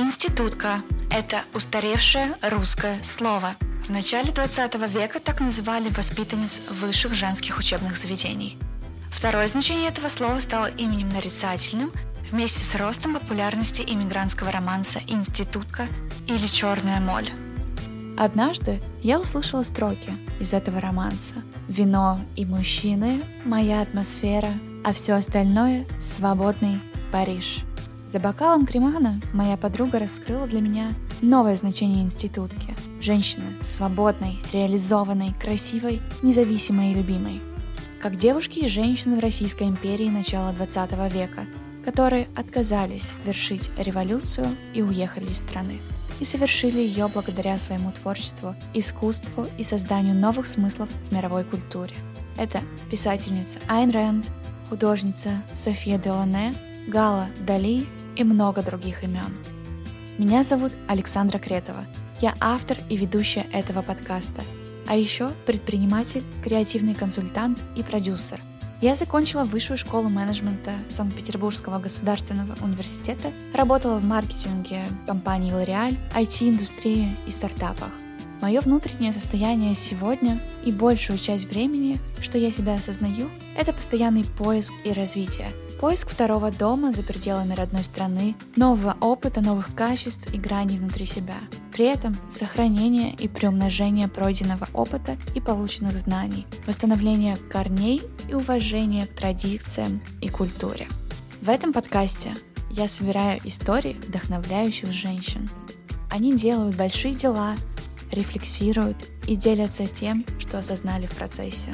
Институтка – это устаревшее русское слово. В начале 20 века так называли воспитанниц высших женских учебных заведений. Второе значение этого слова стало именем нарицательным вместе с ростом популярности иммигрантского романса «Институтка» или «Черная моль». Однажды я услышала строки из этого романса. «Вино и мужчины – моя атмосфера, а все остальное – свободный Париж». За бокалом кремана моя подруга раскрыла для меня новое значение институтки. Женщины свободной, реализованной, красивой, независимой и любимой. Как девушки и женщины в Российской империи начала 20 века, которые отказались вершить революцию и уехали из страны. И совершили ее благодаря своему творчеству, искусству и созданию новых смыслов в мировой культуре. Это писательница Айн Рэнд, художница София Делане, Гала Дали и много других имен. Меня зовут Александра Кретова. Я автор и ведущая этого подкаста, а еще предприниматель, креативный консультант и продюсер. Я закончила высшую школу менеджмента Санкт-Петербургского государственного университета, работала в маркетинге компании L'Oreal, IT-индустрии и стартапах. Мое внутреннее состояние сегодня и большую часть времени, что я себя осознаю, это постоянный поиск и развитие – Поиск второго дома за пределами родной страны, нового опыта, новых качеств и граней внутри себя. При этом сохранение и приумножение пройденного опыта и полученных знаний, восстановление корней и уважение к традициям и культуре. В этом подкасте я собираю истории вдохновляющих женщин. Они делают большие дела, рефлексируют и делятся тем, что осознали в процессе.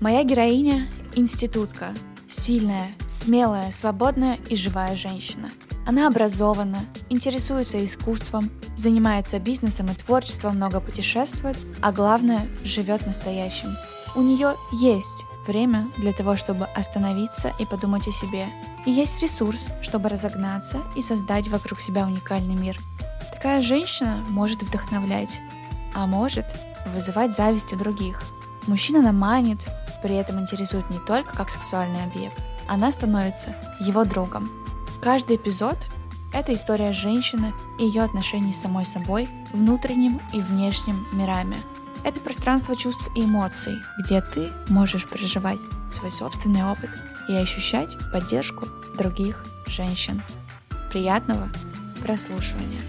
Моя героиня – институтка, Сильная, смелая, свободная и живая женщина. Она образована, интересуется искусством, занимается бизнесом и творчеством, много путешествует, а главное, живет настоящим. У нее есть время для того, чтобы остановиться и подумать о себе. И есть ресурс, чтобы разогнаться и создать вокруг себя уникальный мир. Такая женщина может вдохновлять, а может вызывать зависть у других. Мужчина наманит, при этом интересует не только как сексуальный объект, она становится его другом. Каждый эпизод — это история женщины и ее отношений с самой собой, внутренним и внешним мирами. Это пространство чувств и эмоций, где ты можешь проживать свой собственный опыт и ощущать поддержку других женщин. Приятного прослушивания!